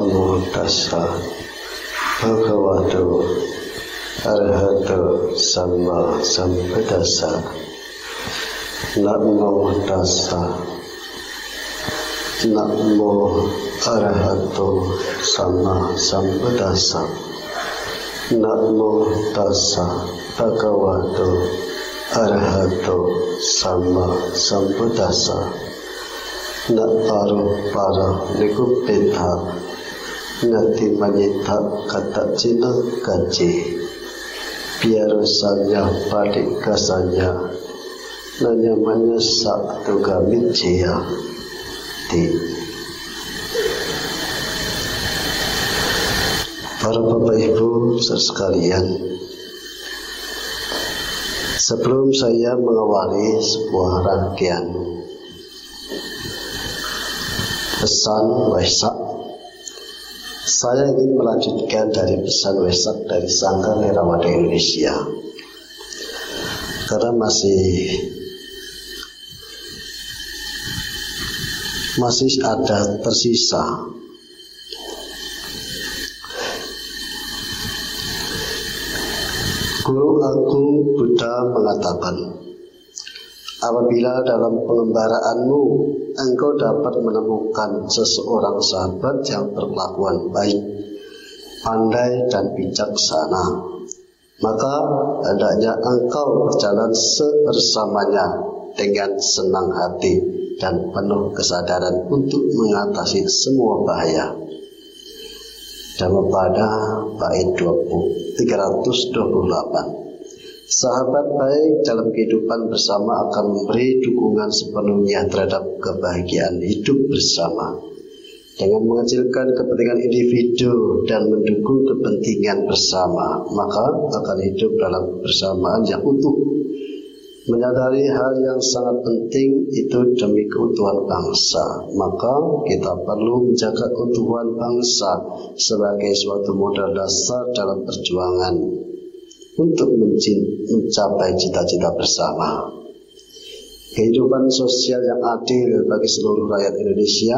Namo tassa bhagavato arahato sama sambuddhassa Namo tassa. Namo arahato sama sambuddhassa Namo tassa. Bhagavato arahato sama sambuddhassa nak paru para nikupeta nati manyita kata cina kaji biarusanya padik kasanya. Nanya menyesak tuga micia di. Para bapak ibu sekalian. Sebelum saya mengawali sebuah rangkaian pesan Wesak saya ingin melanjutkan dari pesan Wesak dari Sanggar Nerawada Indonesia. Karena masih masih ada tersisa. Guru Agung Buddha mengatakan Apabila dalam pengembaraanmu engkau dapat menemukan seseorang sahabat yang berkelakuan baik, pandai dan bijaksana, maka hendaknya engkau berjalan sebersamanya dengan senang hati dan penuh kesadaran untuk mengatasi semua bahaya. Dhammapada bait 20, 328 Sahabat baik dalam kehidupan bersama akan memberi dukungan sepenuhnya terhadap kebahagiaan hidup bersama. Dengan mengecilkan kepentingan individu dan mendukung kepentingan bersama, maka akan hidup dalam kebersamaan yang utuh. Menyadari hal yang sangat penting itu demi keutuhan bangsa, maka kita perlu menjaga keutuhan bangsa sebagai suatu modal dasar dalam perjuangan untuk mencapai cita-cita bersama. Kehidupan sosial yang adil bagi seluruh rakyat Indonesia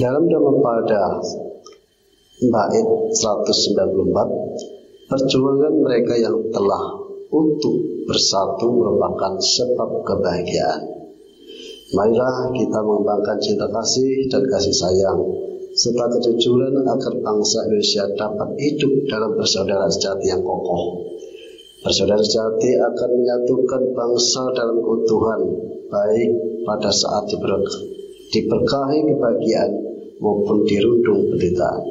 dalam Dhammapada bait 194 perjuangan mereka yang telah untuk bersatu merupakan sebab kebahagiaan. Marilah kita mengembangkan cinta kasih dan kasih sayang serta kejujuran agar bangsa Indonesia dapat hidup dalam persaudaraan sejati yang kokoh. Persaudaraan sejati akan menyatukan bangsa dalam keutuhan, baik pada saat diberkahi kebahagiaan maupun dirundung penderitaan.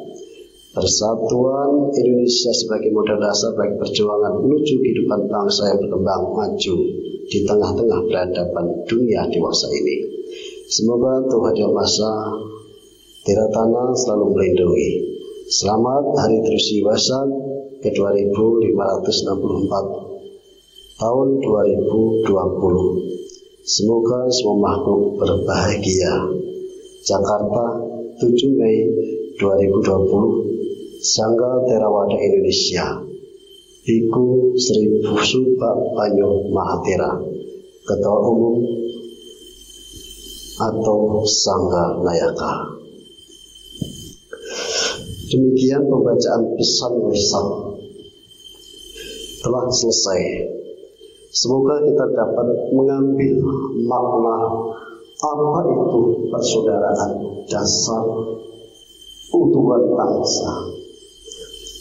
Persatuan Indonesia sebagai modal dasar bagi perjuangan menuju kehidupan bangsa yang berkembang maju di tengah-tengah peradaban dunia dewasa ini. Semoga Tuhan Yang Maha Tiratana selalu melindungi. Selamat Hari Trusi Wasak ke 2564 tahun 2020. Semoga semua makhluk berbahagia. Jakarta 7 Mei 2020 Sangga Terawada Indonesia Biku Sri Subak Banyu Mahatera Ketua Umum atau Sangga Nayaka. Demikian pembacaan pesan Wesak telah selesai. Semoga kita dapat mengambil makna apa itu persaudaraan dasar utuhan bangsa.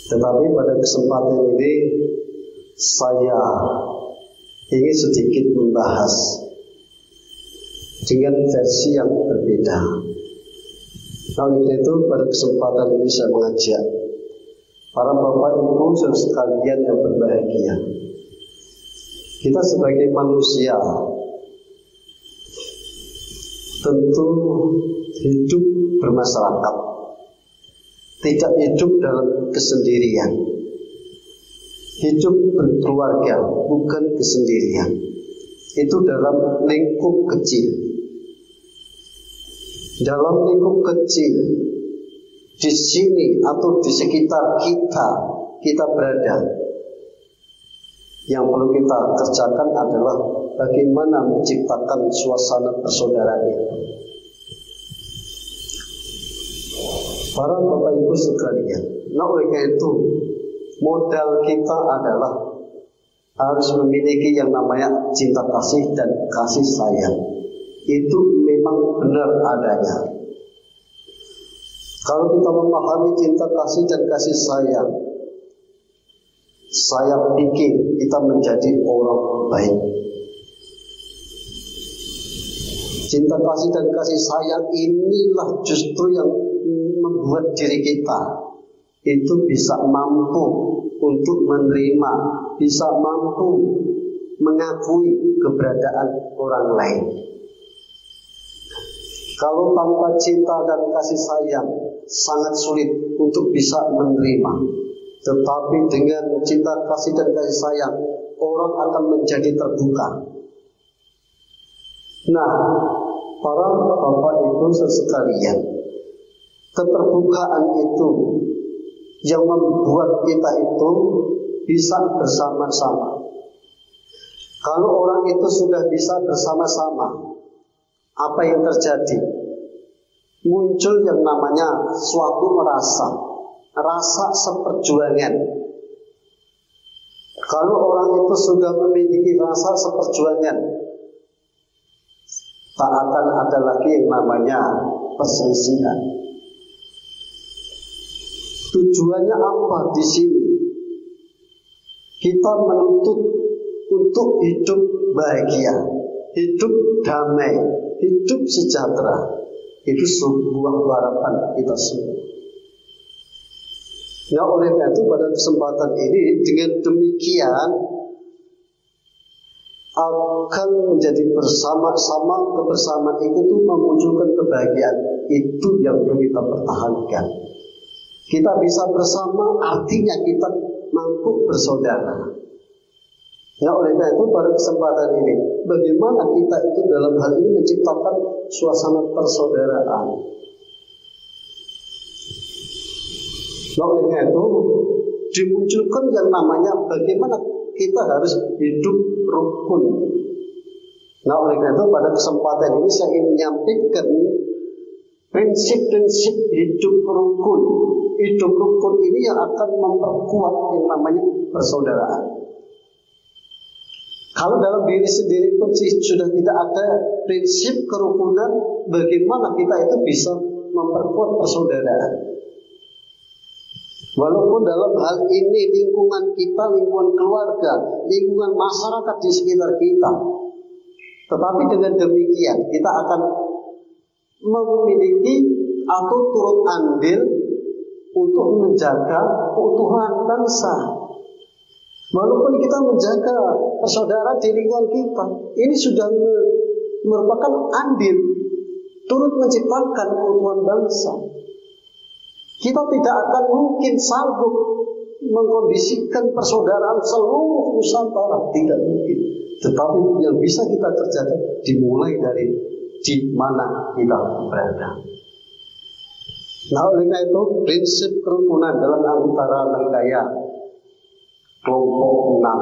Tetapi pada kesempatan ini saya ingin sedikit membahas dengan versi yang berbeda. Oleh itu pada kesempatan ini saya mengajak para bapak ibu dan sekalian yang berbahagia. Kita sebagai manusia tentu hidup bermasyarakat, tidak hidup dalam kesendirian. Hidup berkeluarga bukan kesendirian. Itu dalam lingkup kecil dalam lingkup kecil di sini atau di sekitar kita kita berada yang perlu kita kerjakan adalah bagaimana menciptakan suasana persaudaraan itu Para Bapak Ibu sekalian, nah oleh karena itu modal kita adalah harus memiliki yang namanya cinta kasih dan kasih sayang. Itu memang benar adanya. Kalau kita memahami cinta kasih dan kasih sayang, saya pikir kita menjadi orang baik. Cinta kasih dan kasih sayang inilah justru yang membuat diri kita itu bisa mampu untuk menerima, bisa mampu mengakui keberadaan orang lain. Kalau tanpa cinta dan kasih sayang, sangat sulit untuk bisa menerima. Tetapi dengan cinta kasih dan kasih sayang, orang akan menjadi terbuka. Nah, para bapak ibu sekalian, keterbukaan itu yang membuat kita itu bisa bersama-sama. Kalau orang itu sudah bisa bersama-sama, apa yang terjadi? Muncul yang namanya suatu rasa, rasa seperjuangan. Kalau orang itu sudah memiliki rasa seperjuangan, tak akan ada lagi yang namanya perselisihan. Tujuannya apa di sini? Kita menuntut untuk hidup bahagia, hidup damai, hidup sejahtera. Itu sebuah harapan kita semua. Ya oleh karena itu pada kesempatan ini dengan demikian akan menjadi bersama-sama kebersamaan itu tuh memunculkan kebahagiaan itu yang perlu kita pertahankan. Kita bisa bersama artinya kita mampu bersaudara. Nah oleh karena itu pada kesempatan ini Bagaimana kita itu dalam hal ini menciptakan suasana persaudaraan? Nah oleh karena itu Dimunculkan yang namanya Bagaimana kita harus hidup rukun. Nah oleh karena itu pada kesempatan ini Saya ingin menyampaikan Prinsip-prinsip hidup rukun. Hidup rukun ini yang akan memperkuat yang namanya persaudaraan. Kalau dalam diri sendiri pun sudah tidak ada prinsip kerukunan, bagaimana kita itu bisa memperkuat persaudaraan? Walaupun dalam hal ini lingkungan kita, lingkungan keluarga, lingkungan masyarakat di sekitar kita. Tetapi dengan demikian kita akan memiliki atau turut andil untuk menjaga keutuhan bangsa. Walaupun kita menjaga persaudaraan di lingkungan kita, ini sudah merupakan andil turut menciptakan keutuhan bangsa. Kita tidak akan mungkin sanggup mengkondisikan persaudaraan seluruh Nusantara, tidak mungkin. Tetapi yang bisa kita kerjakan dimulai dari di mana kita berada. Nah oleh karena itu prinsip kerukunan dalam antara mereka kelompok enam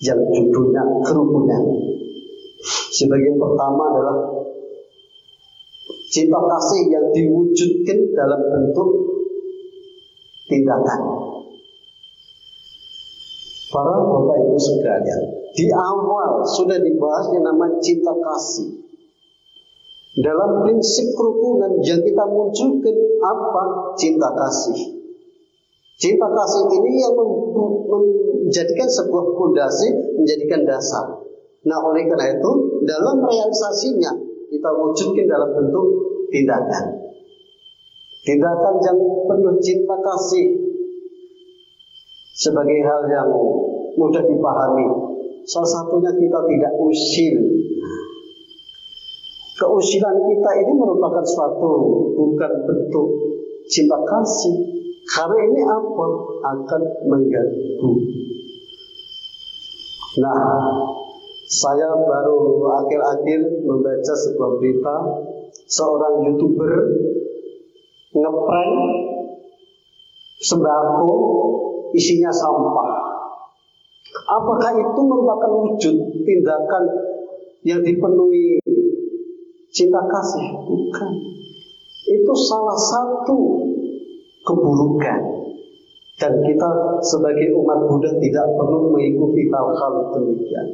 yang judulnya kerukunan. Sebagai pertama adalah cinta kasih yang diwujudkan dalam bentuk tindakan. Para bapak ibu sekalian, di awal sudah dibahas yang namanya cinta kasih. Dalam prinsip kerukunan yang kita munculkan apa? Cinta kasih. Cinta kasih ini yang menjadikan sebuah fondasi, menjadikan dasar. Nah oleh karena itu, dalam realisasinya kita wujudkan dalam bentuk tindakan. Tindakan yang penuh cinta kasih sebagai hal yang mudah dipahami. Salah satunya kita tidak usil Keusilan kita ini merupakan suatu bukan bentuk cinta kasih. Karena ini apa? Akan mengganggu. Nah, saya baru akhir-akhir membaca sebuah berita seorang youtuber ngeprank sembako isinya sampah. Apakah itu merupakan wujud tindakan yang dipenuhi cinta kasih bukan itu salah satu keburukan dan kita sebagai umat Buddha tidak perlu mengikuti hal-hal demikian.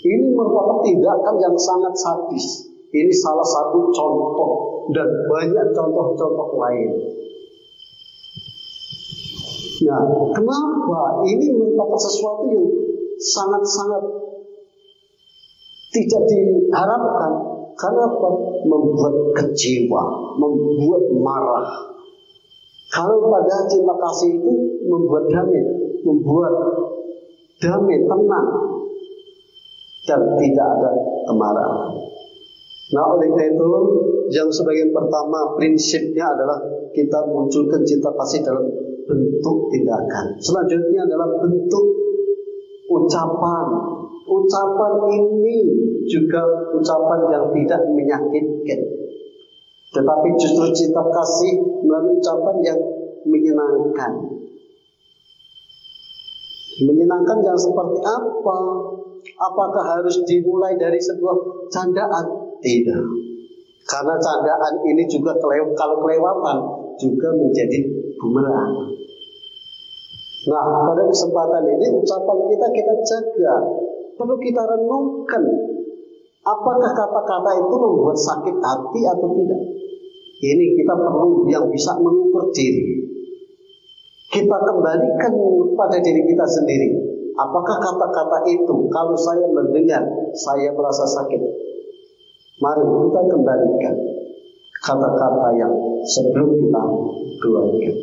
Ini merupakan tindakan yang sangat sadis. Ini salah satu contoh dan banyak contoh-contoh lain. Nah, kenapa ini merupakan sesuatu yang sangat-sangat tidak diharapkan? Karena? Membuat kecewa, membuat marah. Kalau pada cinta kasih itu membuat damai, membuat damai, tenang, dan tidak ada kemarahan. Nah oleh karena itu yang sebagian pertama prinsipnya adalah kita munculkan cinta kasih dalam bentuk tindakan. Selanjutnya adalah bentuk ucapan. Ucapan ini juga ucapan yang tidak menyakitkan. Tetapi justru cinta kasih melalui ucapan yang menyenangkan. Menyenangkan yang seperti apa? Apakah harus dimulai dari sebuah candaan? Tidak. Karena candaan ini juga kalau kelewatan juga menjadi bumerang. Nah, pada kesempatan ini ucapan kita kita jaga. Perlu kita renungkan apakah kata-kata itu membuat sakit hati atau tidak. Ini kita perlu yang bisa mengukur diri. Kita kembalikan pada diri kita sendiri. Apakah kata-kata itu kalau saya mendengar saya merasa sakit? Mari kita kembalikan kata-kata yang sebelum kita keluarkan.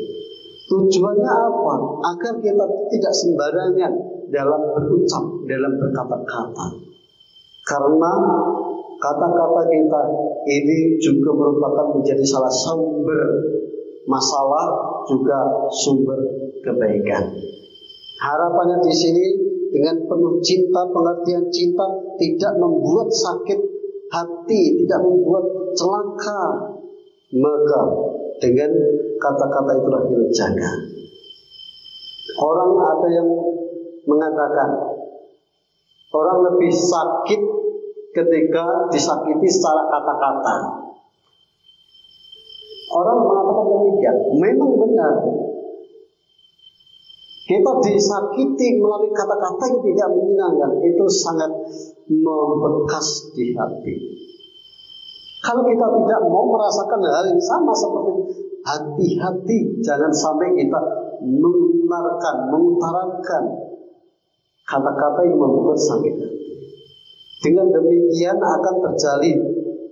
Tujuannya apa? Agar kita tidak sembarangan dalam berucap, dalam berkata-kata. Karena kata-kata kita ini juga merupakan menjadi salah sumber masalah juga sumber kebaikan. Harapannya di sini dengan penuh cinta, pengertian cinta tidak membuat sakit hati, tidak membuat celaka. Maka dengan kata-kata itulah kita jaga. Orang ada yang mengatakan orang lebih sakit ketika disakiti secara kata-kata. Orang mengatakan demikian, memang benar. Kita disakiti melalui kata-kata yang tidak menyenangkan, itu sangat membekas di hati. Kalau kita tidak mau merasakan hal yang sama seperti itu, hati-hati jangan sampai kita mengenarkan, mengutarakan kata-kata yang membuat sakit. Dengan demikian akan terjalin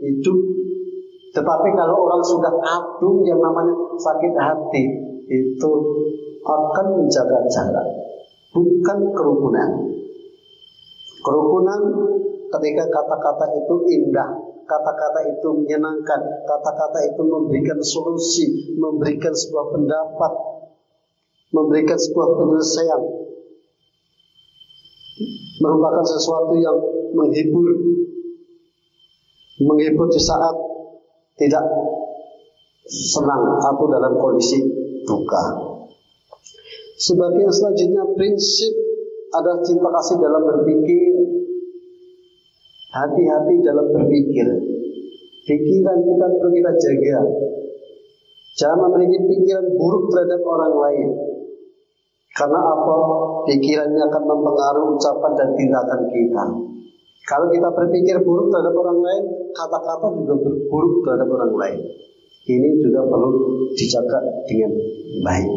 hidup. Tetapi kalau orang sudah kadung yang namanya sakit hati, itu akan menjaga jarak, bukan kerukunan. Kerukunan ketika kata-kata itu indah, kata-kata itu menyenangkan, kata-kata itu memberikan solusi, memberikan sebuah pendapat, memberikan sebuah penyelesaian, merupakan sesuatu yang menghibur, menghibur di saat tidak senang atau dalam kondisi duka. Sebagai selanjutnya prinsip adalah cinta kasih dalam berpikir, Hati-hati dalam berpikir. Pikiran kita perlu kita jaga. Jangan memiliki pikiran buruk terhadap orang lain. Karena apa? Pikirannya akan mempengaruhi ucapan dan tindakan kita. Kalau kita berpikir buruk terhadap orang lain, kata-kata juga buruk terhadap orang lain. Ini juga perlu dijaga dengan baik.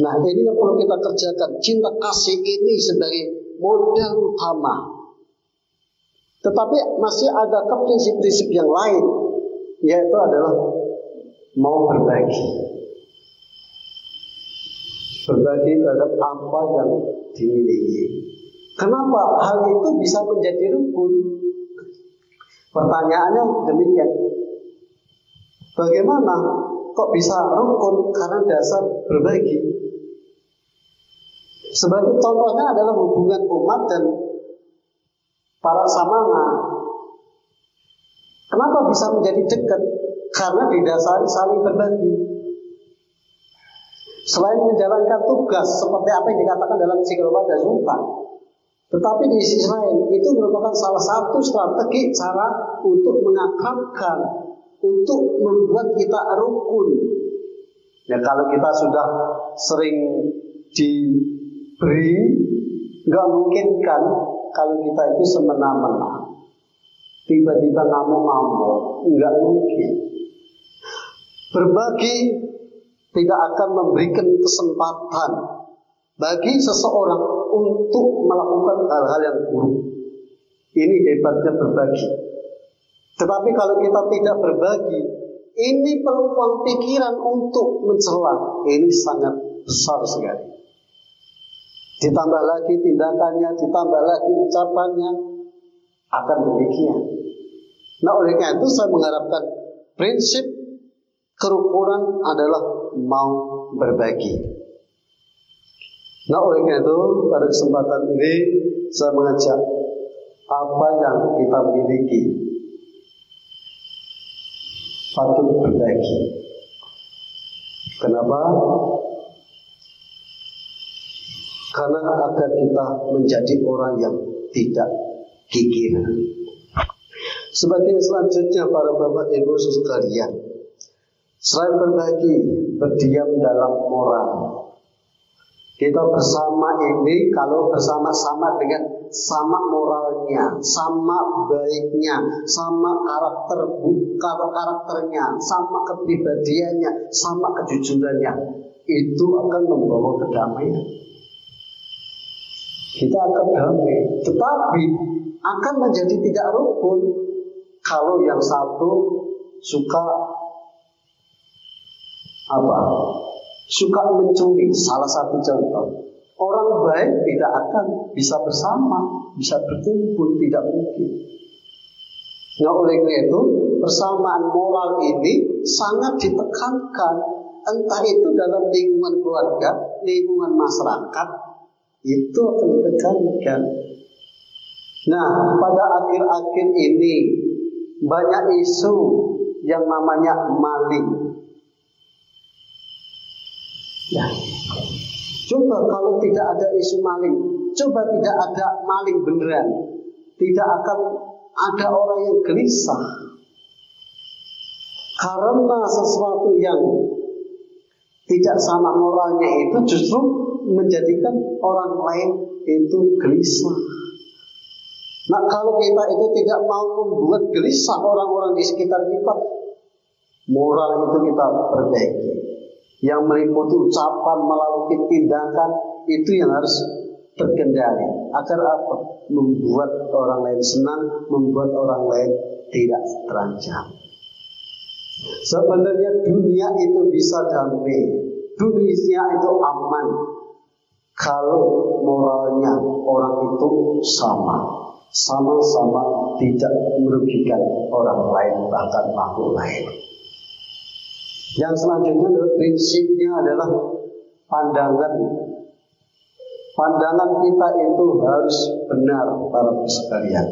Nah ini yang perlu kita kerjakan. Cinta kasih ini sebagai modal utama tetapi masih ada prinsip-prinsip yang lain, yaitu adalah mau berbagi. Berbagi terhadap apa yang dimiliki. Kenapa hal itu bisa menjadi rukun? Pertanyaannya demikian. Bagaimana kok bisa rukun karena dasar berbagi? Sebagai contohnya adalah hubungan umat dan para samana. Kenapa bisa menjadi dekat? Karena didasari saling berbagi. Selain menjalankan tugas seperti apa yang dikatakan dalam Sikilwada Sumpah, tetapi di sisi lain itu merupakan salah satu strategi cara untuk mengakrabkan untuk membuat kita rukun. Ya kalau kita sudah sering diberi, nggak mungkin kan kalau kita itu semena-mena. Tiba-tiba ngamuk-ngamuk, nggak mungkin. Berbagi tidak akan memberikan kesempatan bagi seseorang untuk melakukan hal-hal yang buruk. Ini hebatnya berbagi. Tetapi kalau kita tidak berbagi, ini peluang pikiran untuk mencela ini sangat besar sekali. Ditambah lagi tindakannya, ditambah lagi ucapannya, akan demikian. Nah oleh karena itu saya mengharapkan prinsip kerukunan adalah mau berbagi. Nah oleh karena itu pada kesempatan ini saya mengajak apa yang kita miliki patut berbagi. Kenapa? Karena agar kita menjadi orang yang tidak kikir. Sebagai selanjutnya para bapak ibu sekalian, selain berbagi, berdiam dalam moral. Kita bersama ini kalau bersama-sama dengan sama moralnya, sama baiknya, sama karakter karakternya, sama kepribadiannya, sama kejujurannya, itu akan membawa kedamaian. Kita akan damai, tetapi akan menjadi tidak rukun kalau yang satu suka apa? Suka mencuri, salah satu contoh. Orang baik tidak akan bisa bersama, bisa berkumpul, tidak mungkin. Nah oleh karena itu persamaan moral ini sangat ditekankan entah itu dalam lingkungan keluarga, lingkungan masyarakat itu akan ditekankan. Nah pada akhir-akhir ini banyak isu yang namanya maling. Ya. Coba kalau tidak ada isu maling, coba tidak ada maling beneran, tidak akan ada orang yang gelisah. Karena sesuatu yang tidak sama moralnya itu justru menjadikan orang lain itu gelisah. Nah kalau kita itu tidak mau membuat gelisah orang-orang di sekitar kita, moral itu kita perbaiki. Yang meliputi ucapan melalui tindakan itu yang harus terkendali. Agar apa? Membuat orang lain senang, membuat orang lain tidak terancam. Sebenarnya dunia itu bisa damai, dunia itu aman kalau moralnya orang itu sama sama-sama tidak merugikan orang lain bahkan makhluk lain. Yang selanjutnya prinsipnya adalah pandangan. Pandangan kita itu harus benar para sekalian.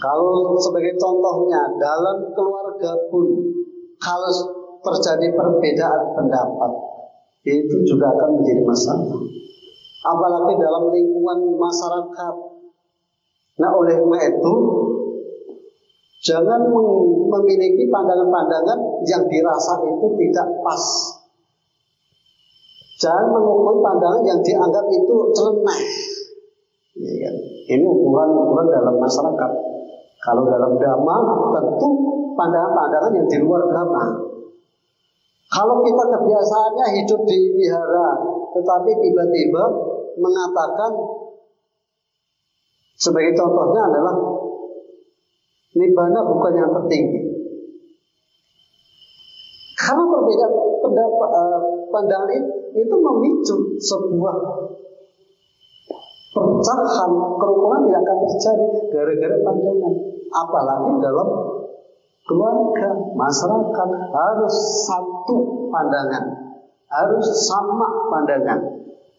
Kalau sebagai contohnya dalam keluarga pun kalau terjadi perbedaan pendapat itu juga akan menjadi masalah. Apalagi dalam lingkungan masyarakat Nah oleh itu Jangan memiliki pandangan-pandangan yang dirasa itu tidak pas. Jangan mengukur pandangan yang dianggap itu celeneh. Ya, kan? Ini ukuran-ukuran dalam masyarakat. Kalau dalam dhamma tentu pandangan-pandangan yang di luar dhamma. Kalau kita kebiasaannya hidup di wihara, tetapi tiba-tiba mengatakan sebagai contohnya adalah Nibbana bukan yang tertinggi. Karena perbedaan uh, pandangan itu, itu memicu sebuah perpecahan kerukunan tidak akan terjadi gara-gara pandangan. Apalagi dalam keluarga, masyarakat harus satu pandangan, harus sama pandangan.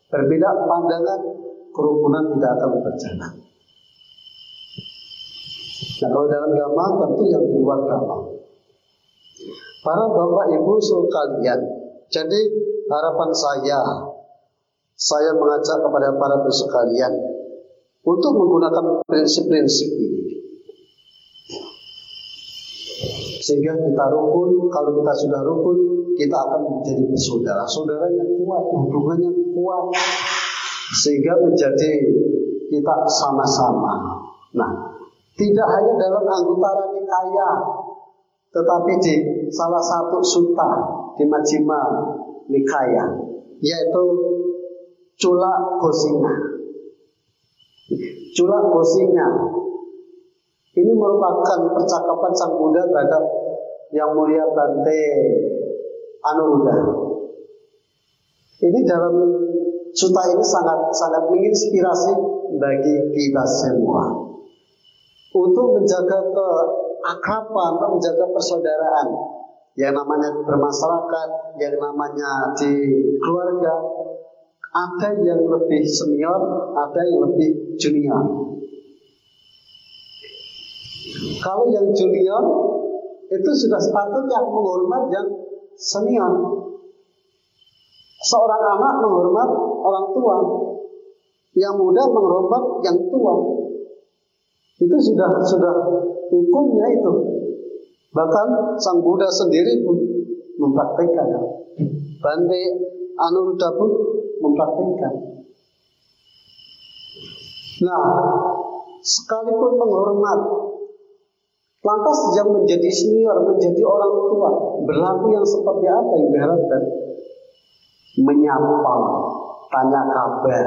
Berbeda pandangan, kerukunan tidak akan berjalan. Nah kalau dalam agama tentu yang di luar agama. Para bapak ibu sekalian, jadi harapan saya, saya mengajak kepada para ibu sekalian untuk menggunakan prinsip-prinsip ini. Sehingga kita rukun, kalau kita sudah rukun, kita akan menjadi bersaudara. Saudaranya kuat, hubungannya kuat. Sehingga menjadi kita sama-sama. Nah, tidak hanya dalam anggota nikaya, tetapi di salah satu suta di Majima Nikaya, yaitu Cula Gosinga. Cula Gosinga ini merupakan percakapan Sang Buddha terhadap yang mulia Bante Anuruddha. Ini dalam suta ini sangat sangat menginspirasi bagi kita semua untuk menjaga keakraban, untuk menjaga persaudaraan yang namanya bermasyarakat, yang namanya di keluarga, ada yang lebih senior, ada yang lebih junior. Kalau yang junior itu sudah sepatutnya menghormat yang senior. Seorang anak menghormat orang tua, yang muda menghormat yang tua. Itu sudah sudah hukumnya itu. Bahkan sang Buddha sendiri pun mempraktikkan. Bante Anuruddha pun mempraktikkan. Nah, sekalipun menghormat Lantas yang menjadi senior, menjadi orang tua, berlaku yang seperti apa yang diharapkan? Menyapa, tanya kabar.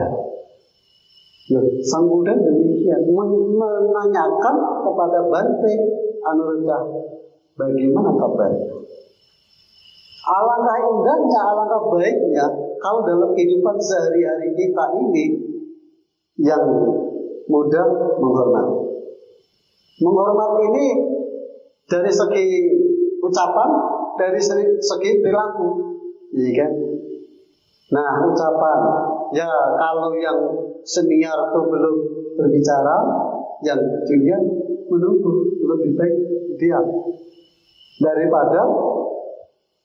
Sang Buddha demikian menanyakan kepada Bante Anuruddha bagaimana kabarnya. Alangkah indahnya, alangkah baiknya kalau dalam kehidupan sehari-hari kita ini yang mudah menghormati. Menghormat ini dari segi ucapan, dari segi perilaku, iya kan? Nah, ucapan ya kalau yang senior itu belum berbicara, yang junior menunggu lebih baik diam daripada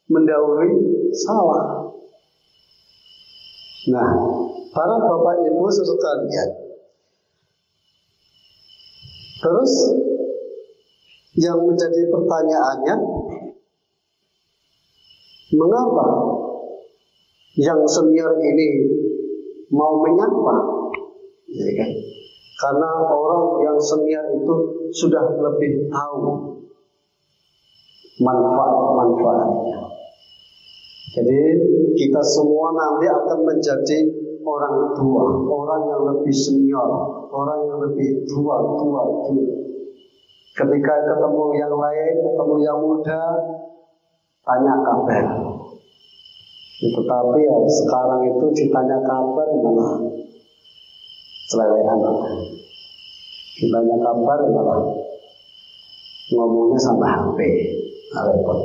mendahului salah. Nah, para bapak ibu sekalian, Terus yang menjadi pertanyaannya mengapa yang senior ini mau menyapa? Ya kan? Karena orang yang senior itu sudah lebih tahu manfaat-manfaatnya. Jadi kita semua nanti akan menjadi orang tua, orang yang lebih senior, orang yang lebih tua, tua, tua. Ketika ketemu yang lain, ketemu yang muda, tanya kabar. Tetapi ya sekarang itu ditanya kabar malah selelehan. Ditanya kabar malah ngomongnya sama HP, repot.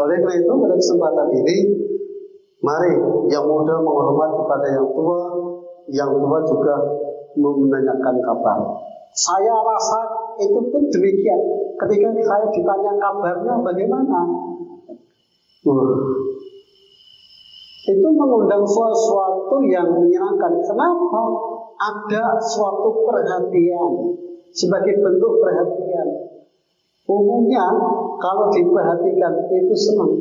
Oleh karena itu pada kesempatan ini Mari yang muda menghormat kepada yang tua, yang tua juga menanyakan kabar. Saya rasa itu pun demikian. Ketika saya ditanya kabarnya bagaimana, uh, itu mengundang sesuatu yang menyenangkan. Kenapa? Ada suatu perhatian sebagai bentuk perhatian. Umumnya kalau diperhatikan itu senang.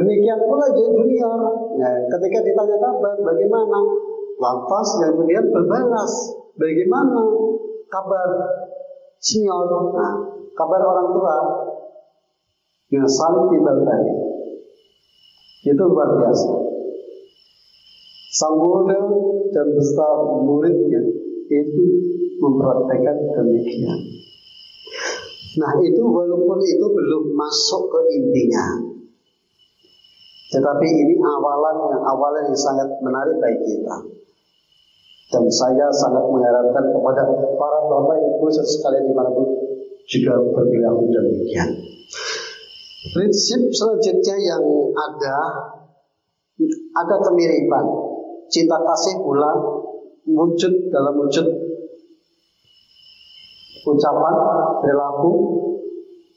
Demikian pula junior. Ya, ketika ditanya kabar, bagaimana? Lantas yang junior berbalas, bagaimana kabar senior? Nah, kabar orang tua yang saling timbal tadi. Itu luar biasa. Sang Buddha dan beserta muridnya itu mempraktekkan demikian. Nah itu walaupun itu belum masuk ke intinya tetapi ini awalan yang awalan yang sangat menarik bagi kita. Dan saya sangat mengharapkan kepada para bapak ibu sekalian di mana pun juga berperilaku demikian. Prinsip selanjutnya yang ada ada kemiripan. Cinta kasih pula wujud dalam wujud ucapan, perilaku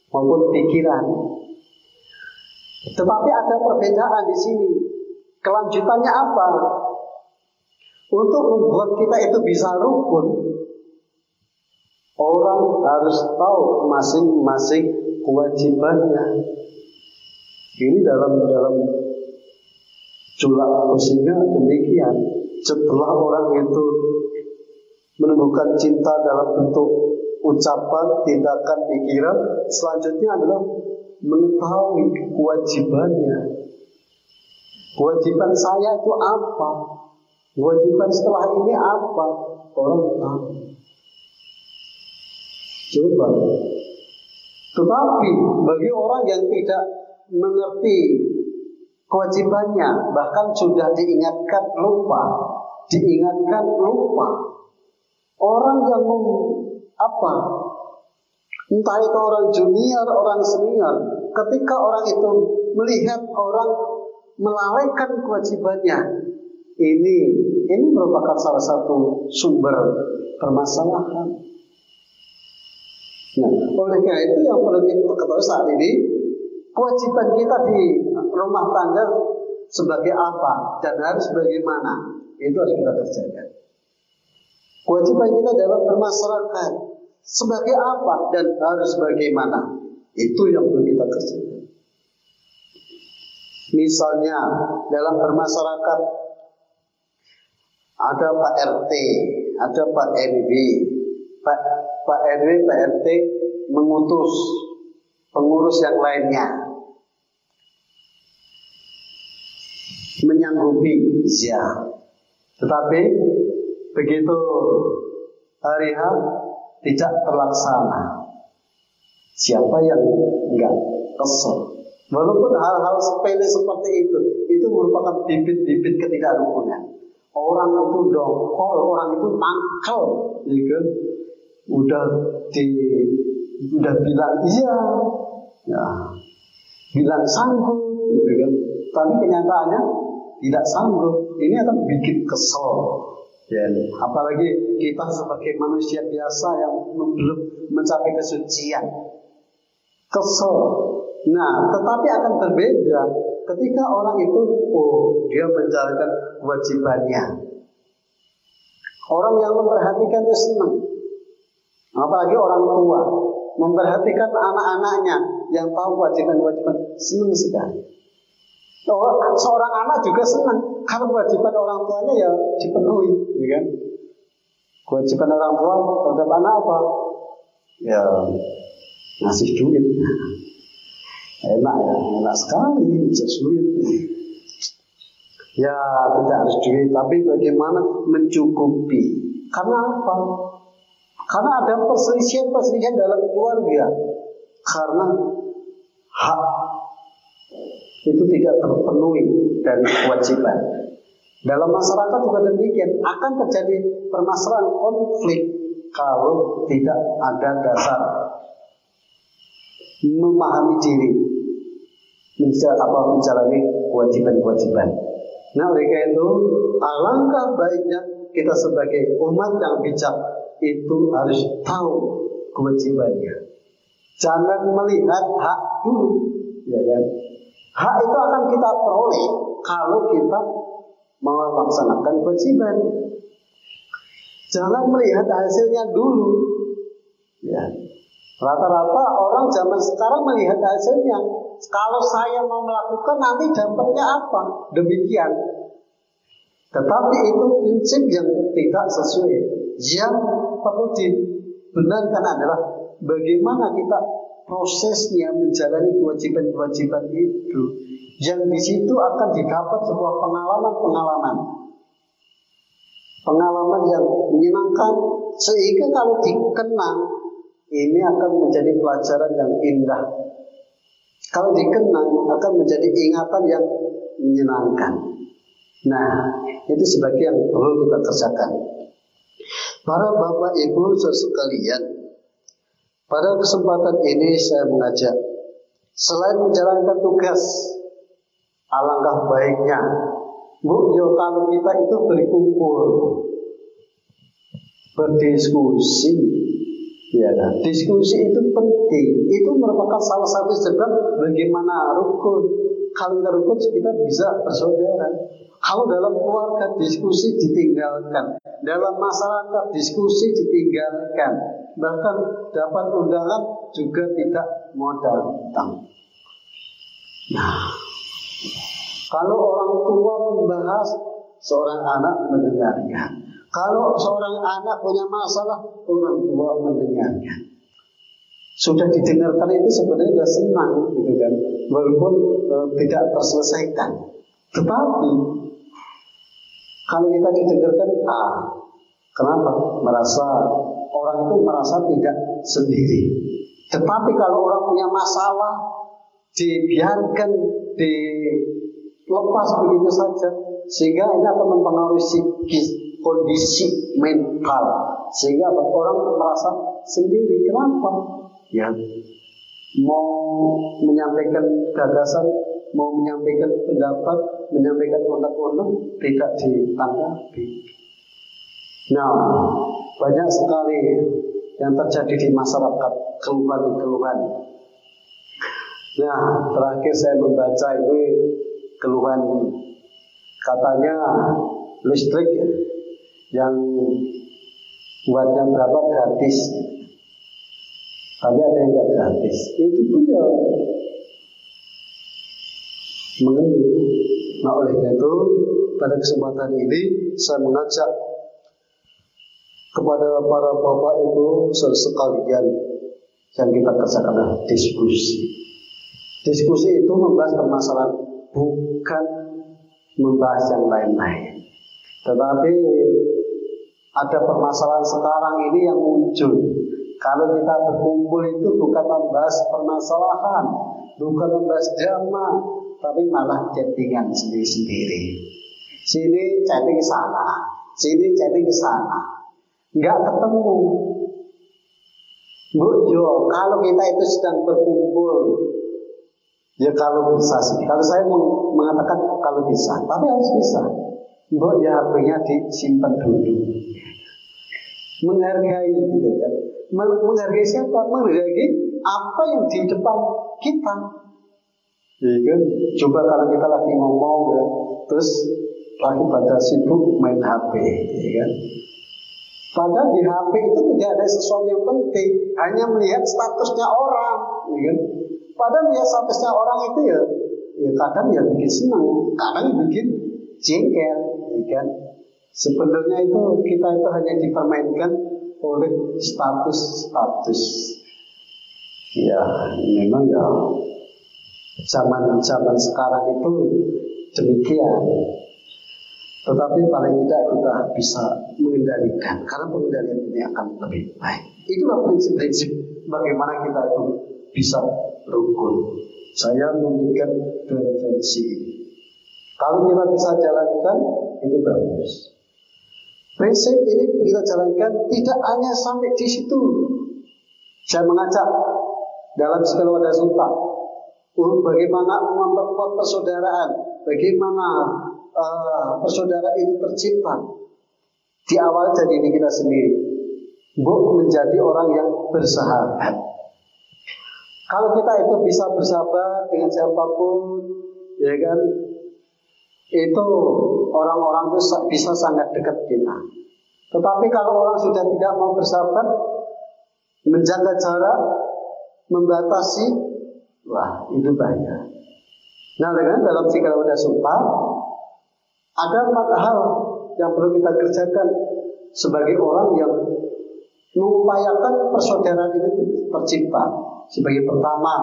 maupun pikiran tetapi ada perbedaan di sini. Kelanjutannya apa? Untuk membuat kita itu bisa rukun, Orang harus tahu masing-masing kewajibannya. Ini dalam dalam julak sehingga demikian. Setelah orang itu menemukan cinta dalam bentuk ucapan, tindakan, pikiran, selanjutnya adalah mengetahui kewajibannya. Kewajiban saya itu apa? Kewajiban setelah ini apa? Orang tahu. Coba. Tetapi bagi orang yang tidak mengerti kewajibannya, bahkan sudah diingatkan lupa, diingatkan lupa. Orang yang mem, apa? Entah itu orang junior, orang senior, ketika orang itu melihat orang melalaikan kewajibannya, ini ini merupakan salah satu sumber permasalahan. Nah, oleh karena itu yang perlu kita ketahui saat ini kewajiban kita di rumah tangga sebagai apa dan harus bagaimana itu harus kita kerjakan. Kewajiban kita dalam bermasyarakat sebagai apa dan harus bagaimana itu yang perlu kita kerjakan. Misalnya dalam bermasyarakat ada Pak RT, ada Pak RW, Pak, Pak RW, Pak RT mengutus pengurus yang lainnya menyanggupi ya. Tetapi begitu hari H tidak terlaksana. Siapa yang enggak kesel? Walaupun hal-hal sepele seperti itu, itu merupakan bibit-bibit ketidakrukunan. Orang itu dongkol, orang itu mangkel, kan? Udah di udah bilang iya. Ya bilang sanggup gitu kan. Tapi kenyataannya tidak sanggup. Ini akan bikin kesel. Ya apalagi kita sebagai manusia biasa yang belum mencapai kesucian. Kesel. Nah tetapi akan berbeda ketika orang itu oh dia menjalankan kewajibannya. Orang yang memperhatikan itu senang Apalagi orang tua memperhatikan anak-anaknya yang tahu kewajiban-kewajiban senang sekali. Oh, seorang anak juga senang kalau kewajiban orang tuanya ya dipenuhi, ya kan? Kewajiban orang tua terhadap anak apa? Ya ngasih duit. Enak ya, enak sekali bisa duit. Ya tidak harus duit, tapi bagaimana mencukupi? Karena apa? Karena ada perselisihan-perselisihan dalam keluarga. Karena hak itu tidak terpenuhi dari kewajiban. Dalam masyarakat juga demikian akan terjadi permasalahan konflik kalau tidak ada dasar memahami diri apa menjalani kewajiban-kewajiban. Nah oleh karena itu alangkah baiknya kita sebagai umat yang bijak itu harus tahu kewajibannya. Jangan melihat hak dulu, ya kan? Hak itu akan kita peroleh kalau kita melaksanakan kewajiban. Jangan melihat hasilnya dulu. Ya. Rata-rata orang zaman sekarang melihat hasilnya. Kalau saya mau melakukan nanti dampaknya apa? Demikian. Tetapi itu prinsip yang tidak sesuai. Yang perlu dibenarkan adalah bagaimana kita prosesnya menjalani kewajiban-kewajiban itu. Yang di situ akan didapat sebuah pengalaman-pengalaman. Pengalaman yang menyenangkan sehingga kalau dikenang ini akan menjadi pelajaran yang indah. Kalau dikenang akan menjadi ingatan yang menyenangkan. Nah itu sebagai yang perlu kita kerjakan Para bapak ibu sekalian, pada kesempatan ini saya mengajak selain menjalankan tugas, alangkah baiknya Bu, yo kalau kita itu berkumpul, berdiskusi, ya kan? Diskusi itu penting. Itu merupakan salah satu sebab bagaimana rukun. Kalau kita rukun, kita bisa bersaudara. Kalau dalam keluarga diskusi ditinggalkan, dalam masyarakat diskusi ditinggalkan. bahkan dapat undangan juga tidak mau datang. Nah, kalau orang tua membahas, seorang anak mendengarkan. Kalau seorang anak punya masalah, orang tua mendengarkan. Sudah didengarkan itu sebenarnya sudah senang, gitu kan, walaupun e, tidak terselesaikan. Tetapi kalau kita didengarkan, ah, kenapa? Merasa orang itu merasa tidak sendiri. Tetapi kalau orang punya masalah, dibiarkan dilepas begitu saja, sehingga ini akan mempengaruhi psikis, kondisi mental, sehingga orang merasa sendiri. Kenapa? Ya, mau menyampaikan gagasan, mau menyampaikan pendapat, menyampaikan undang-undang tidak ditanggapi. Nah, banyak sekali yang terjadi di masyarakat keluhan-keluhan. Nah, terakhir saya membaca itu keluhan katanya listrik yang buatnya berapa gratis. Tapi ada yang tidak gratis. Itu punya mengeluh. Nah oleh itu pada kesempatan ini saya mengajak kepada para bapak ibu sekalian yang kita kerjakan adalah diskusi. Diskusi itu membahas permasalahan bukan membahas yang lain-lain. Tetapi ada permasalahan sekarang ini yang muncul. Kalau kita berkumpul itu bukan membahas permasalahan, bukan membahas drama, tapi malah chattingan sendiri-sendiri. Sini chatting ke sana, sini chatting ke sana nggak ketemu. Bu Jo, kalau kita itu sedang berkumpul, ya kalau bisa sih. Kalau saya mengatakan kalau bisa, tapi harus bisa. Bu ya HP-nya disimpan dulu. Menghargai gitu kan. Menghargai siapa? Menghargai apa yang di depan kita. Ya kan? Coba kalau kita lagi ngomong ya, terus lagi pada sibuk main HP, ya kan? Padahal di HP itu tidak ada sesuatu yang penting, hanya melihat statusnya orang, ya kan? Padahal melihat statusnya orang itu ya, ya kadang ya bikin senang, kadang bikin jengkel, ya kan? Sebenarnya itu kita itu hanya dipermainkan oleh status-status. Ya, memang ya zaman-zaman sekarang itu demikian. Tetapi paling tidak kita bisa mengendalikan karena pengendalian ini akan lebih baik. Itulah prinsip-prinsip bagaimana kita itu bisa rukun. Saya memberikan ini. Kalau kita bisa jalankan itu bagus. Prinsip ini kita jalankan tidak hanya sampai di situ. Saya mengajak dalam segala wadah sultan bagaimana memperkuat persaudaraan, bagaimana uh, persaudaraan itu tercipta di awal dari diri kita sendiri. Bu menjadi orang yang bersahabat. Kalau kita itu bisa bersahabat dengan siapa pun, ya kan, itu orang-orang itu bisa sangat dekat kita. Tetapi kalau orang sudah tidak mau bersahabat, menjaga jarak, membatasi, wah itu bahaya. Nah dengan dalam sikap udah sumpah, ada empat hal yang perlu kita kerjakan sebagai orang yang mengupayakan persaudaraan ini tercipta. Sebagai pertama,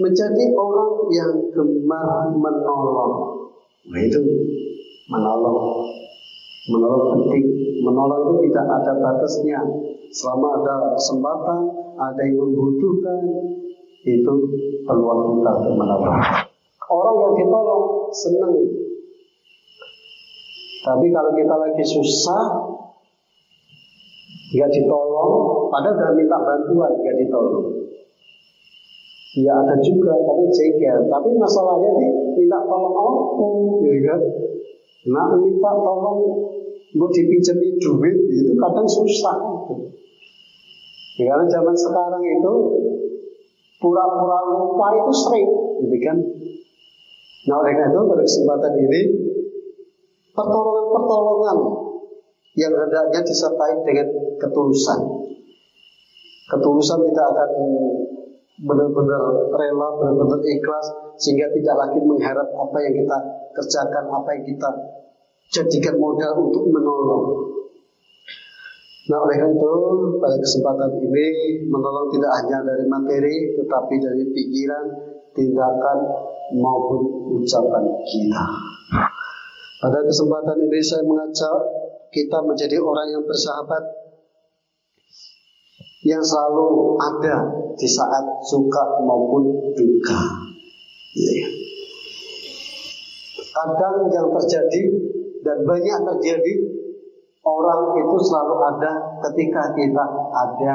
menjadi orang yang gemar menolong. Nah itu menolong. Menolong penting. Menolong itu tidak ada batasnya. Selama ada kesempatan, ada yang membutuhkan, itu peluang kita untuk menolong. Orang yang ditolong senang tapi kalau kita lagi susah, nggak ditolong, padahal udah minta bantuan, nggak ditolong. Ya ada juga, tapi jengkel. Tapi masalahnya nih, minta tolong apa, ya kan? Nah, minta tolong mau dipinjami duit, itu kadang susah itu. Ya, karena zaman sekarang itu pura-pura lupa itu sering, gitu kan? Nah oleh karena itu pada kesempatan ini pertolongan-pertolongan yang hendaknya disertai dengan ketulusan. Ketulusan tidak akan benar-benar rela, benar-benar ikhlas sehingga tidak lagi mengharap apa yang kita kerjakan, apa yang kita jadikan modal untuk menolong. Nah oleh karena itu pada kesempatan ini menolong tidak hanya dari materi tetapi dari pikiran, tindakan maupun ucapan kita. Pada kesempatan ini saya mengajak kita menjadi orang yang bersahabat yang selalu ada di saat suka maupun duka. Ya. Kadang yang terjadi dan banyak terjadi orang itu selalu ada ketika kita ada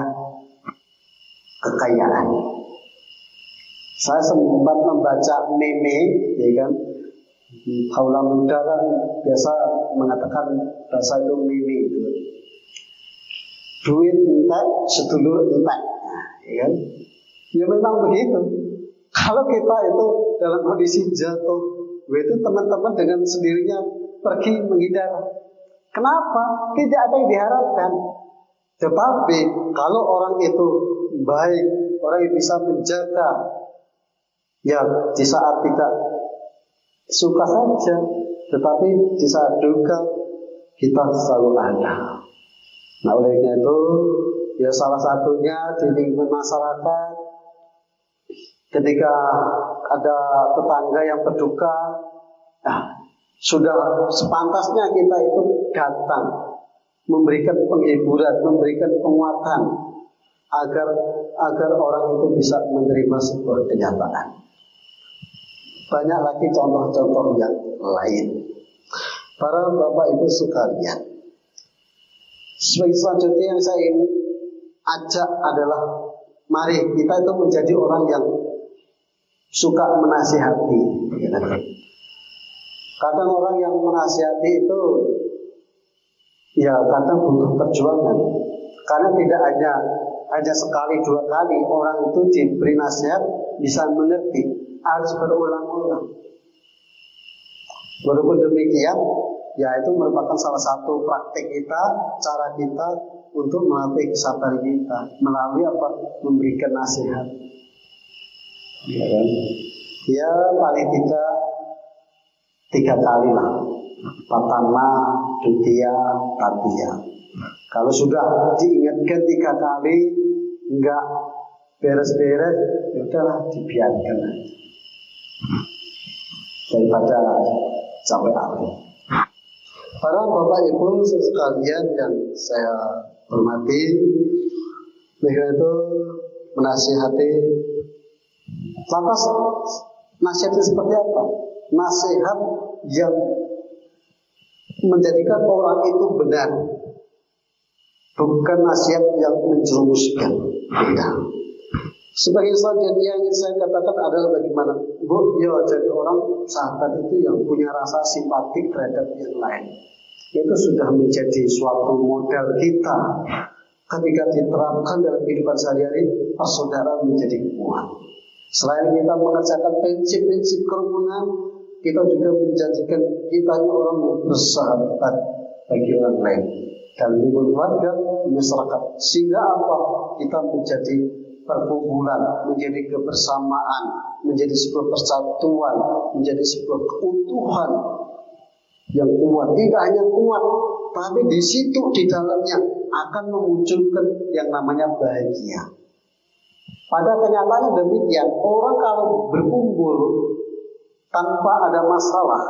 kekayaan. Saya sempat membaca meme, ya kan, Kaula muda kan biasa mengatakan bahasa itu mimi itu. Duit entek, sedulur entek. Ya kan? Ya memang begitu. Kalau kita itu dalam kondisi jatuh, itu teman-teman dengan sendirinya pergi menghindar. Kenapa? Tidak ada yang diharapkan. Tetapi kalau orang itu baik, orang yang bisa menjaga, ya di saat tidak suka saja, tetapi di saat duka kita selalu ada. Nah oleh itu ya salah satunya di lingkungan masyarakat ketika ada tetangga yang berduka, nah, sudah sepantasnya kita itu datang memberikan penghiburan, memberikan penguatan agar agar orang itu bisa menerima sebuah kenyataan. Banyak lagi contoh-contoh yang lain. Para bapak ibu sekalian, sebagai selanjutnya yang saya ingin ajak adalah mari kita itu menjadi orang yang suka menasihati. Kadang orang yang menasihati itu ya kadang butuh perjuangan. Karena tidak hanya hanya sekali dua kali orang itu diberi nasihat bisa mengerti harus berulang-ulang. Walaupun demikian, ya itu merupakan salah satu praktik kita, cara kita untuk melatih kesabaran kita melalui apa? Memberikan nasihat. Ya kan? Ya paling tidak tiga kali lah. Pertama, dutia, tatia. Kalau sudah diingatkan tiga kali, enggak beres-beres, ya udahlah dibiarkan daripada sampai akhir. Para bapak ibu sekalian yang saya hormati, mereka itu menasihati. Lantas nasihatnya seperti apa? Nasihat yang menjadikan orang itu benar, bukan nasihat yang menjerumuskan. Ya. Sebagai selanjutnya yang ingin saya katakan adalah bagaimana Bu, ya jadi orang sahabat itu yang punya rasa simpatik terhadap yang lain. Itu sudah menjadi suatu model kita ketika diterapkan dalam kehidupan sehari-hari, persaudaraan menjadi kuat. Selain kita mengerjakan prinsip-prinsip kerumunan, kita juga menjadikan kita orang yang bersahabat bagi orang lain dan lingkungan keluarga, masyarakat. Sehingga apa? Kita menjadi perkumpulan, menjadi kebersamaan, menjadi sebuah persatuan, menjadi sebuah keutuhan yang kuat. Tidak hanya kuat, tapi di situ di dalamnya akan memunculkan yang namanya bahagia. Pada kenyataannya demikian, orang kalau berkumpul tanpa ada masalah,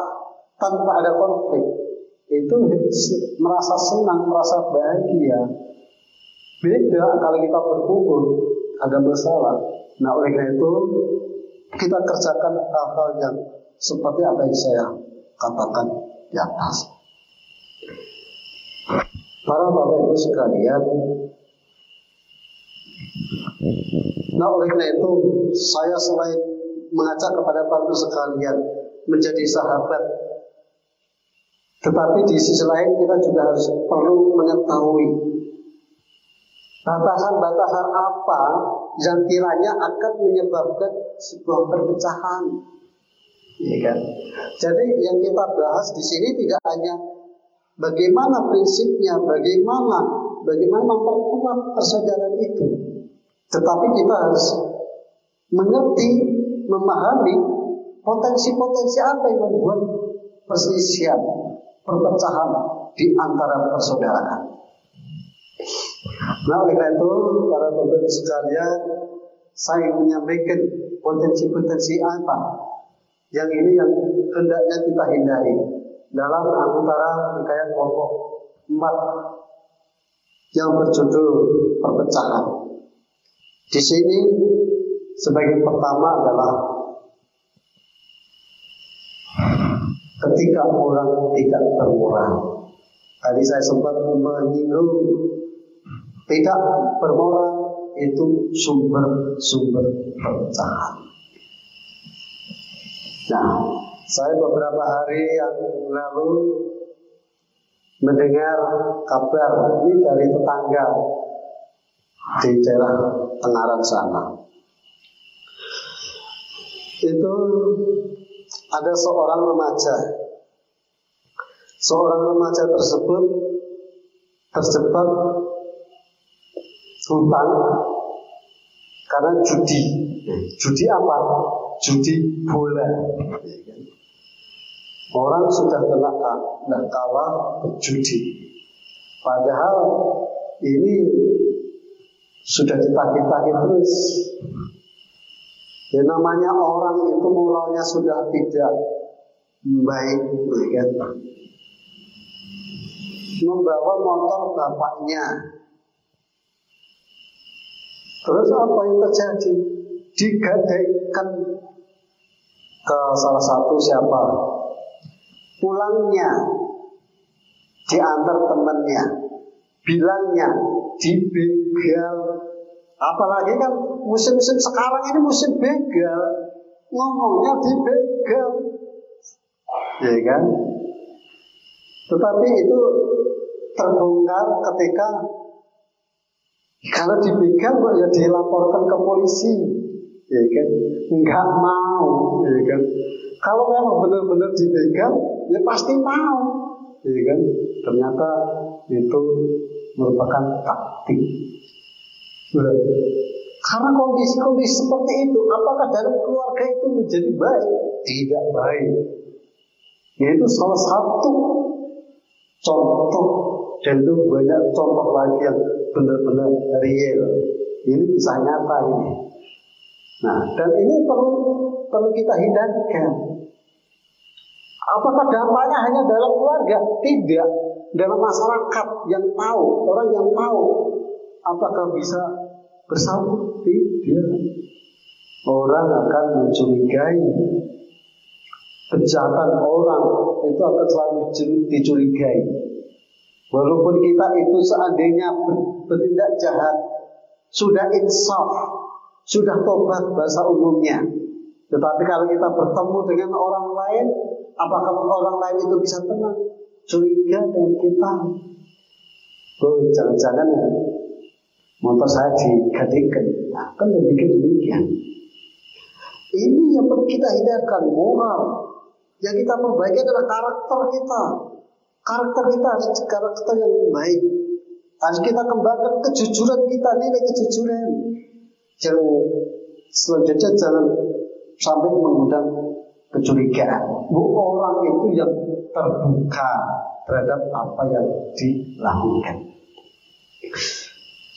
tanpa ada konflik, itu merasa senang, merasa bahagia. Beda kalau kita berkumpul ada masalah. Nah oleh karena itu kita kerjakan hal-hal yang seperti apa yang saya katakan di atas. Para bapak ibu sekalian, nah oleh karena itu saya selain mengajak kepada ibu sekalian menjadi sahabat, tetapi di sisi lain kita juga harus perlu mengetahui Batasan-batasan apa yang kiranya akan menyebabkan sebuah perpecahan? Ya kan? Jadi yang kita bahas di sini tidak hanya bagaimana prinsipnya, bagaimana bagaimana memperkuat persaudaraan itu. Tetapi kita harus mengerti, memahami potensi-potensi apa yang membuat perselisihan, perpecahan di antara persaudaraan. Nah oleh karena itu para bapak sekalian saya menyampaikan potensi-potensi apa yang ini yang hendaknya kita hindari dalam antara hikayat kelompok empat yang berjudul perpecahan. Di sini sebagai pertama adalah ketika orang tidak bermoral. Tadi saya sempat menyinggung tidak bermoral itu sumber-sumber perpecahan. Nah, saya beberapa hari yang lalu mendengar kabar ini dari tetangga di daerah Tengaran sana. Itu ada seorang remaja. Seorang remaja tersebut terjebak hutang karena judi. Judi apa? Judi bola. Orang sudah kena nah kalah berjudi. Padahal ini sudah ditagih-tagih terus. Ya namanya orang itu moralnya sudah tidak baik, ya? Membawa motor bapaknya. Terus apa yang terjadi? Digadaikan ke salah satu siapa? Pulangnya diantar temannya, bilangnya dibegal. Apalagi kan musim-musim sekarang ini musim begal, ngomongnya dibegal, ya kan? Tetapi itu terbongkar ketika kalau dibegal kok ya dilaporkan ke polisi, ya kan? Enggak mau, ya kan? Kalau memang benar-benar dipegang, ya pasti mau. Ya kan? Ternyata itu merupakan taktik. Karena kondisi-kondisi seperti itu, apakah dalam keluarga itu menjadi baik? Tidak baik. Yaitu salah satu contoh dan itu banyak contoh lagi yang benar-benar real. Ini kisah nyata ini. Nah, dan ini perlu perlu kita hindarkan. Apakah dampaknya hanya dalam keluarga? Tidak. Dalam masyarakat yang tahu, orang yang tahu, apakah bisa bersatu? Tidak. Orang akan mencurigai kejahatan orang itu akan selalu dicurigai. Walaupun kita itu seandainya bertindak jahat, sudah insaf, sudah tobat bahasa umumnya. Tetapi kalau kita bertemu dengan orang lain, apakah orang lain itu bisa tenang? Curiga dengan kita. Oh, jangan-jangan ya, motor saya digadikan. Nah, kan berpikir demikian. Ini yang perlu kita hindarkan, moral. Yang kita perbaiki adalah karakter kita. Karakter kita harus karakter yang baik. Harus kita kembangkan kejujuran kita, nilai kejujuran. Jangan selanjutnya jangan sampai mengundang kecurigaan. Bu orang itu yang terbuka terhadap apa yang dilakukan.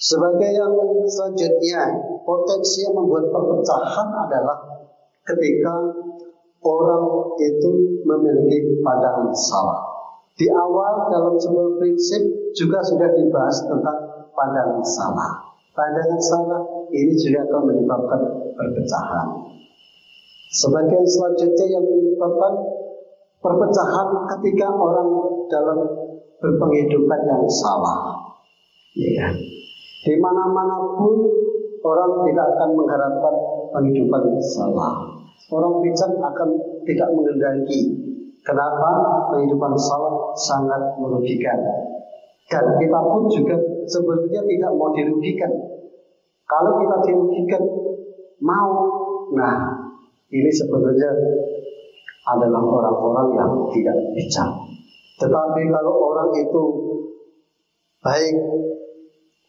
Sebagai yang selanjutnya, potensi yang membuat perpecahan adalah ketika orang itu memiliki pandangan salah. Di awal dalam sebuah prinsip juga sudah dibahas tentang pandangan salah. Pandangan salah ini juga akan menyebabkan perpecahan. Sebagian selanjutnya yang menyebabkan perpecahan ketika orang dalam berpenghidupan yang salah. Ya? Di mana-mana pun orang tidak akan mengharapkan penghidupan salah. Orang bijak akan tidak mengendaki. Kenapa? Penghidupan salah sangat merugikan. Dan kita pun juga sebetulnya tidak mau dirugikan. Kalau kita dirugikan, mau. Nah, ini sebenarnya adalah orang-orang yang tidak bijak. Tetapi kalau orang itu baik,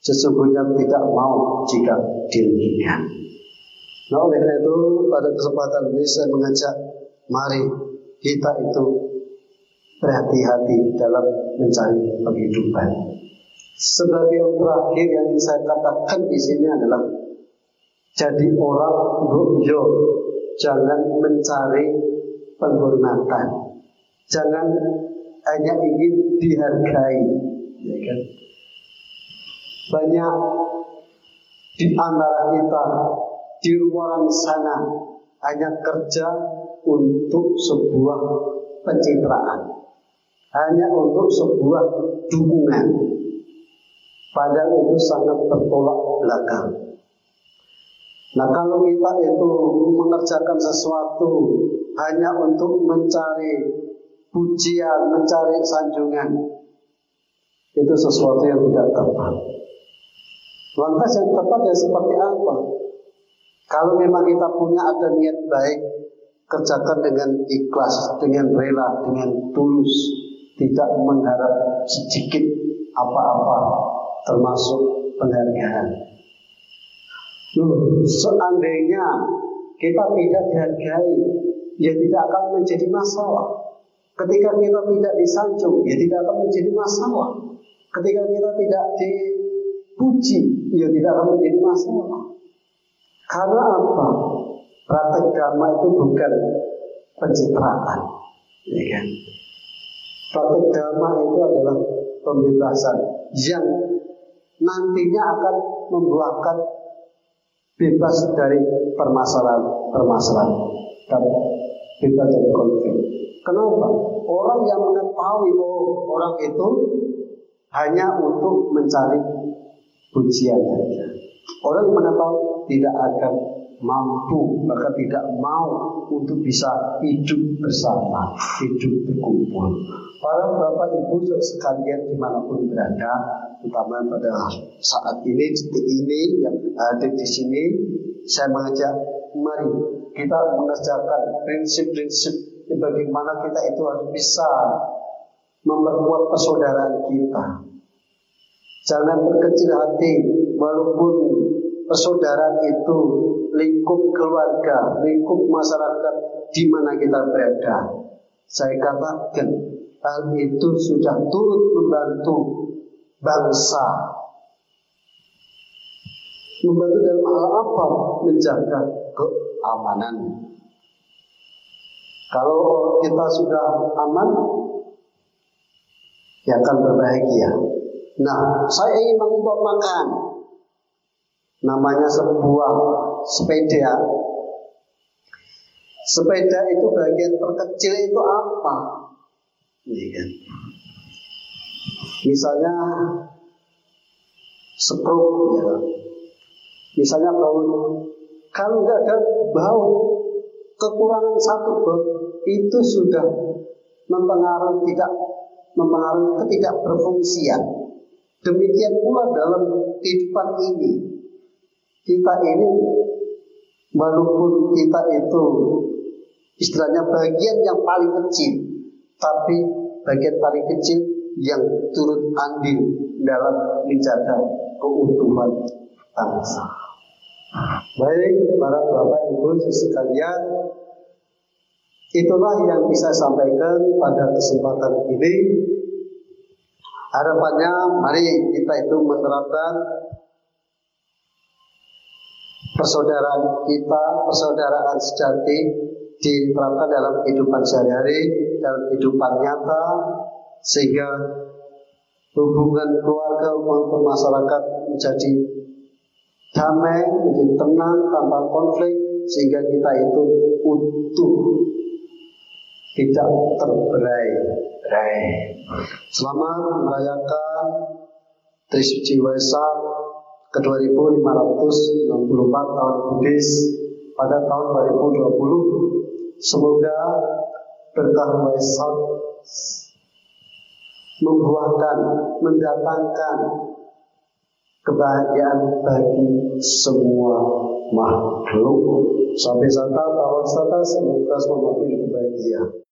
sesungguhnya tidak mau jika dirugikan. Nah oleh karena itu pada kesempatan ini saya mengajak mari kita itu berhati-hati dalam mencari penghidupan. Sebagai yang terakhir yang saya katakan di sini adalah jadi orang rujo, jangan mencari penghormatan, jangan hanya ingin dihargai, ya kan? Banyak di antara kita di luar sana hanya kerja untuk sebuah pencitraan, hanya untuk sebuah dukungan. Padahal itu sangat tertolak belakang. Nah kalau kita itu mengerjakan sesuatu hanya untuk mencari pujian, mencari sanjungan, itu sesuatu yang tidak tepat. Lantas yang tepat ya seperti apa? Kalau memang kita punya ada niat baik, kerjakan dengan ikhlas, dengan rela, dengan tulus, tidak mengharap sedikit apa-apa, termasuk penghargaan. Loh, seandainya kita tidak dihargai, ya tidak akan menjadi masalah. Ketika kita tidak disanjung, ya tidak akan menjadi masalah. Ketika kita tidak dipuji, ya tidak akan menjadi masalah. Karena apa? Praktek dhamma itu bukan pencitraan, ya kan? Praktek dhamma itu adalah pembebasan yang nantinya akan membuahkan bebas dari permasalahan-permasalahan dan bebas dari konflik. Kenapa? Orang yang mengetahui oh orang itu hanya untuk mencari pujian. Orang yang mengetahui tidak akan mampu, maka tidak mau untuk bisa hidup bersama, hidup berkumpul. Para bapak ibu sekalian di mana pun berada, terutama pada saat ini, detik ini yang ada di sini, saya mengajak mari kita mengerjakan prinsip-prinsip bagaimana kita itu harus bisa memperkuat persaudaraan kita. Jangan berkecil hati, walaupun persaudaraan itu lingkup keluarga, lingkup masyarakat di mana kita berada. Saya katakan hal itu sudah turut membantu bangsa. Membantu dalam hal apa? Menjaga keamanan. Kalau kita sudah aman, ya akan berbahagia. Nah, saya ingin mengumpamakan namanya sebuah sepeda. Sepeda itu bagian terkecil itu apa? Ini kan. Misalnya sprouk ya. Misalnya baut. Kalau nggak ada baut, kekurangan satu baut itu sudah mempengaruhi tidak mempengaruhi ketidakberfungsian. Demikian pula dalam kehidupan ini. Kita ini walaupun kita itu istilahnya bagian yang paling kecil, tapi bagian paling kecil yang turut andil dalam menjaga keutuhan bangsa. Baik para bapak ibu sekalian, itulah yang bisa sampaikan pada kesempatan ini. Harapannya mari kita itu menerapkan persaudaraan kita, persaudaraan sejati diterapkan dalam kehidupan sehari-hari, dalam kehidupan nyata, sehingga hubungan keluarga, hubungan masyarakat menjadi damai, menjadi tenang, tanpa konflik, sehingga kita itu utuh, tidak terberai-berai. Selamat merayakan Trisuci Waisak ke 2564 tahun Buddhis pada tahun 2020. Semoga berkah Waisak membuahkan, mendatangkan kebahagiaan bagi semua makhluk. Sampai sata bahwa sata semoga semua kebahagiaan.